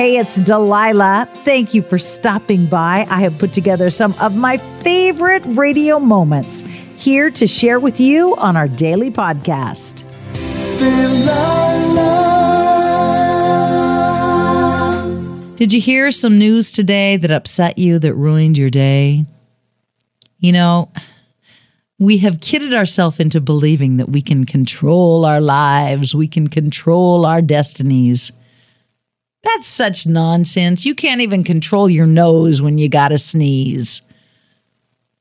Hey, it's Delilah. Thank you for stopping by. I have put together some of my favorite radio moments here to share with you on our daily podcast. Did you hear some news today that upset you, that ruined your day? You know, we have kidded ourselves into believing that we can control our lives, we can control our destinies. That's such nonsense. You can't even control your nose when you got to sneeze.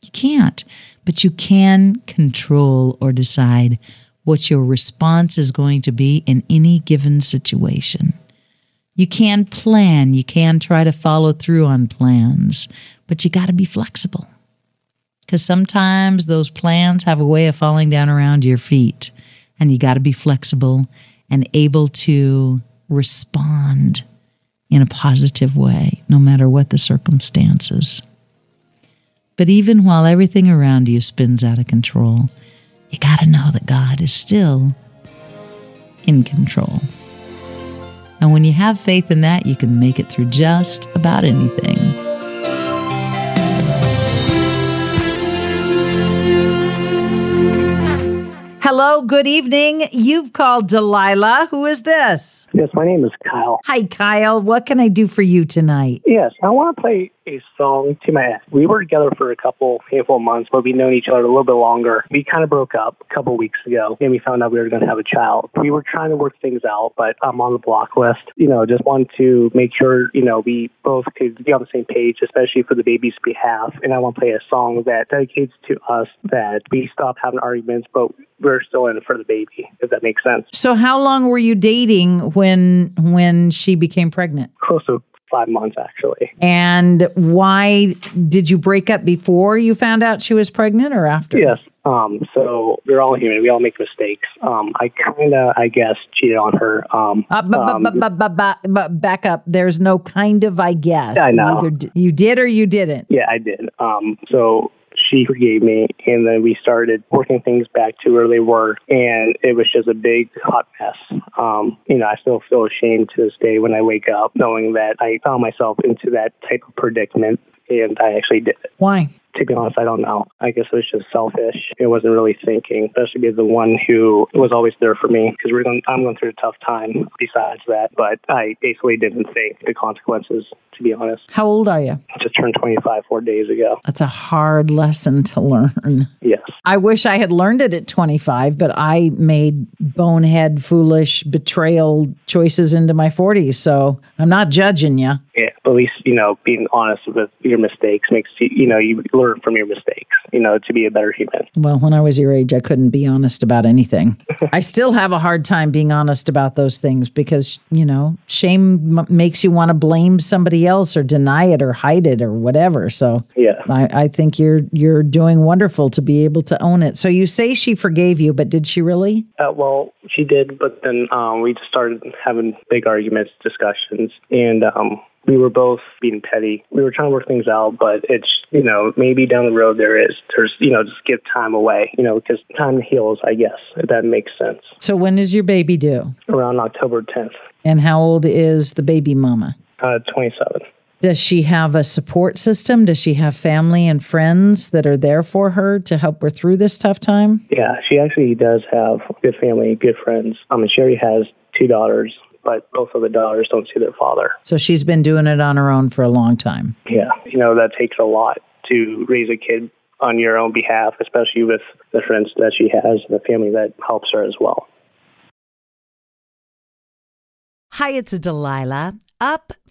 You can't, but you can control or decide what your response is going to be in any given situation. You can plan, you can try to follow through on plans, but you got to be flexible. Because sometimes those plans have a way of falling down around your feet, and you got to be flexible and able to respond in a positive way, no matter what the circumstances. But even while everything around you spins out of control, you got to know that God is still in control. And when you have faith in that, you can make it through just about anything. Hello, good evening. You've called Delilah. Who is this? Yes, my name is Kyle. Hi, Kyle. What can I do for you tonight? Yes, I want to play a song to my ex. We were together for a couple handful of months, but we'd known each other a little bit longer. We kind of broke up a couple weeks ago, and we found out we were going to have a child. We were trying to work things out, but I'm on the block list. You know, just wanted to make sure you know we both could be on the same page, especially for the baby's behalf. And I want to play a song that dedicates to us that we stop having arguments, but we're still in it for the baby, if that makes sense. So, how long were you dating when when she became pregnant? Close to five months, actually. And why did you break up before you found out she was pregnant, or after? Yes. Um, so we're all human. We all make mistakes. Um, I kind of, I guess, cheated on her. Um, Uh, but, um, but, back up. There's no kind of, I guess. I know. Either d- you did or you didn't. Yeah, I did. Um, so she forgave me, and then we started working things back to where they were, and it was just a big hot mess. Um, you know, I still feel ashamed to this day when I wake up knowing that I found myself into that type of predicament, and I actually did it. Why? To be honest, I don't know. I guess it was just selfish. It wasn't really thinking, especially being the one who was always there for me because we're going. I'm going through a tough time. Besides that, but I basically didn't think the consequences. To be honest, How old are you? I just turned 25 four days ago. That's a hard lesson to learn. Yes. I wish I had learned it at 25, but I made bonehead, foolish, betrayal choices into my 40s. So I'm not judging you. Yeah, at least you know being honest with your mistakes makes you you know you learn from your mistakes. You know to be a better human. Well, when I was your age, I couldn't be honest about anything. I still have a hard time being honest about those things because, you know, shame m- makes you want to blame somebody else or deny it or hide it or whatever. So Yeah. I, I think you're you're doing wonderful to be able to own it. So you say she forgave you, but did she really? Uh, well, she did, but then um, we just started having big arguments, discussions, and um, we were both being petty. We were trying to work things out, but it's you know maybe down the road there is there's you know just give time away, you know, because time heals, I guess if that makes sense. So when is your baby due? Around October 10th, And how old is the baby mama? uh, 27. Does she have a support system? Does she have family and friends that are there for her to help her through this tough time? Yeah, she actually does have good family, good friends. Um, and Sherry has two daughters, but both of the daughters don't see their father. So she's been doing it on her own for a long time. Yeah, you know that takes a lot to raise a kid on your own behalf, especially with the friends that she has and the family that helps her as well. Hi, it's Delilah. Up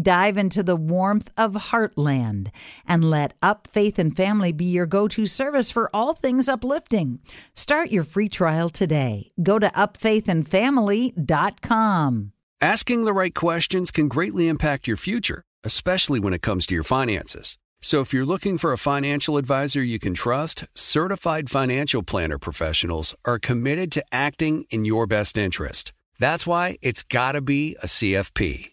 Dive into the warmth of Heartland and let Up Faith and Family be your go to service for all things uplifting. Start your free trial today. Go to upfaithandfamily.com. Asking the right questions can greatly impact your future, especially when it comes to your finances. So if you're looking for a financial advisor you can trust, certified financial planner professionals are committed to acting in your best interest. That's why it's got to be a CFP.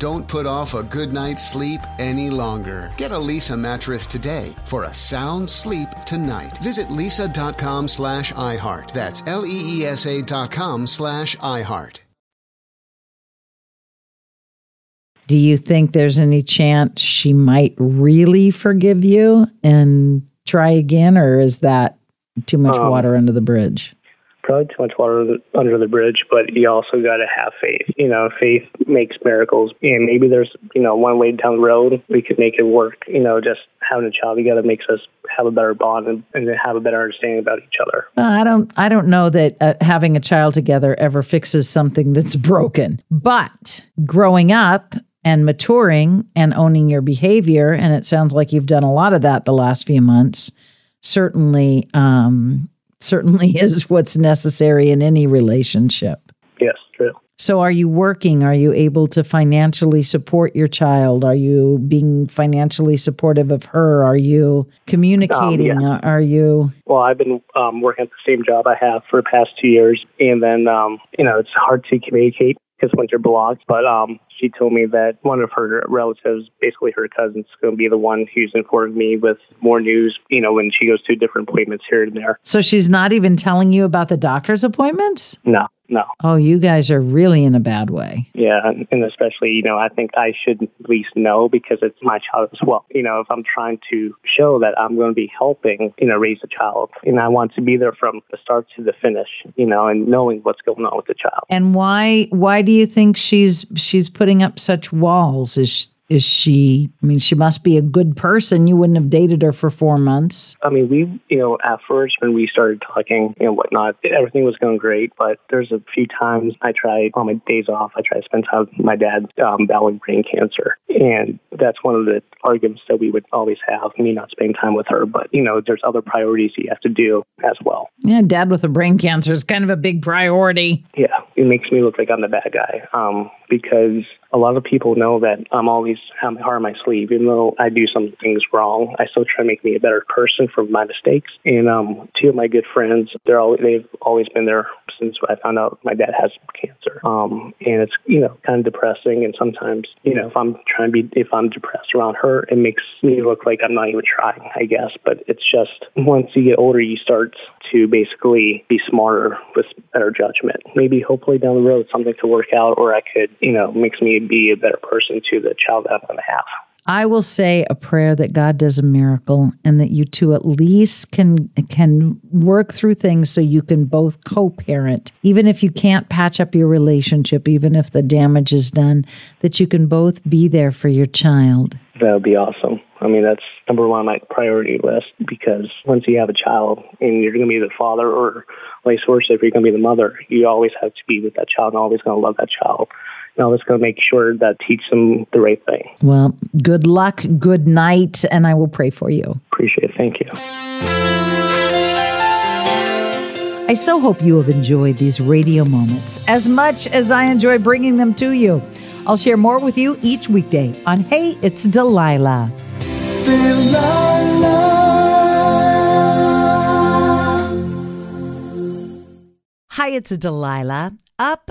Don't put off a good night's sleep any longer. Get a Leesa mattress today for a sound sleep tonight. Visit leesa.com slash iHeart. That's L-E-E-S-A dot com slash iHeart. Do you think there's any chance she might really forgive you and try again, or is that too much Um, water under the bridge? Probably too much water under the- bridge, but you also got to have faith. You know, faith makes miracles, and maybe there's you know one way down the road we could make it work. You know, just having a child together makes us have a better bond and, and have a better understanding about each other. Well, I don't. I don't know that uh, having a child together ever fixes something that's broken. But growing up and maturing and owning your behavior, and it sounds like you've done a lot of that the last few months. Certainly, um, certainly is what's necessary in any relationship. Yes, true. So, are you working? Are you able to financially support your child? Are you being financially supportive of her? Are you communicating? yeah. Are you Well, I've been um, working at the same job I have for the past two years, and then um, you know it's hard to communicate because Winter you're. But um, she told me that one of her relatives, basically her cousin's, going to be the one who's informing me with more news. You know, when she goes to different appointments here and there. So she's not even telling you about the doctor's appointments? No, no. Oh, you guys are really in a bad way. Yeah, and especially, you know, I think I should at least know because it's my child as well. You know, if I'm trying to show that I'm going to be helping, you know, raise a child, and I want to be there from the start to the finish, you know, and knowing what's going on with the child. And why why do you think she's she's putting up such walls? Is is she I mean she must be a good person. You wouldn't have dated her for 4 months. I mean, we, you know, at first when we started talking and whatnot, everything was going great. But there's a few times I tried on my days off, I try to spend time with my dad um, battling brain cancer. And that's one of the arguments that we would always have, me not spending time with her. But, you know, there's other priorities you have to do as well. Yeah, dad with a brain cancer is kind of a big priority. Yeah, it makes me look like I'm the bad guy um, because a lot of people know that I'm always have my heart on my sleeve. Even though I do some things wrong, I still try to make me a better person from my mistakes. And um, two of my good friends, they're all they've always been there since I found out my dad has cancer. Um, and it's you know kind of depressing. And sometimes you know if I'm trying to be if I'm depressed around her, it makes me look like I'm not even trying. I guess, but it's just once you get older, you start to basically be smarter with better judgment. Maybe hopefully down the road something could work out, or I could you know makes me be a better person to the child that I'm going to have. I will say a prayer that God does a miracle and that you two at least can can work through things so you can both co-parent even if you can't patch up your relationship even if the damage is done that you can both be there for your child. That would be awesome. I mean, that's number one on my priority list because once you have a child and you're going to be the father or vice versa, if you're going to be the mother, you always have to be with that child and always going to love that child. And always going to make sure that teach them the right thing. Well, good luck, good night and I will pray for you. Appreciate it. Thank you. I so hope you have enjoyed these radio moments as much as I enjoy bringing them to you. I'll share more with you each weekday on Hey, It's Delilah. Hi, it's Delilah. Up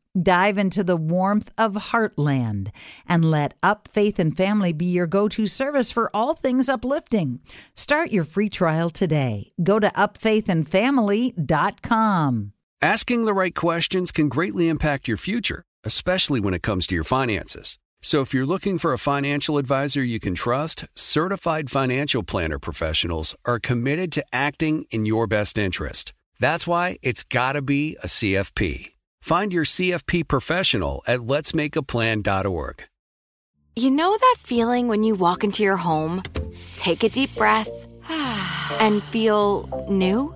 Dive into the warmth of Heartland and let Up Faith and Family be your go to service for all things uplifting. Start your free trial today. Go to upfaithandfamily.com. Asking the right questions can greatly impact your future, especially when it comes to your finances. So if you're looking for a financial advisor you can trust, certified financial planner professionals are committed to acting in your best interest. That's why it's got to be a CFP. Find your CFP professional at letsmakeaplan.org. You know that feeling when you walk into your home, take a deep breath, and feel new?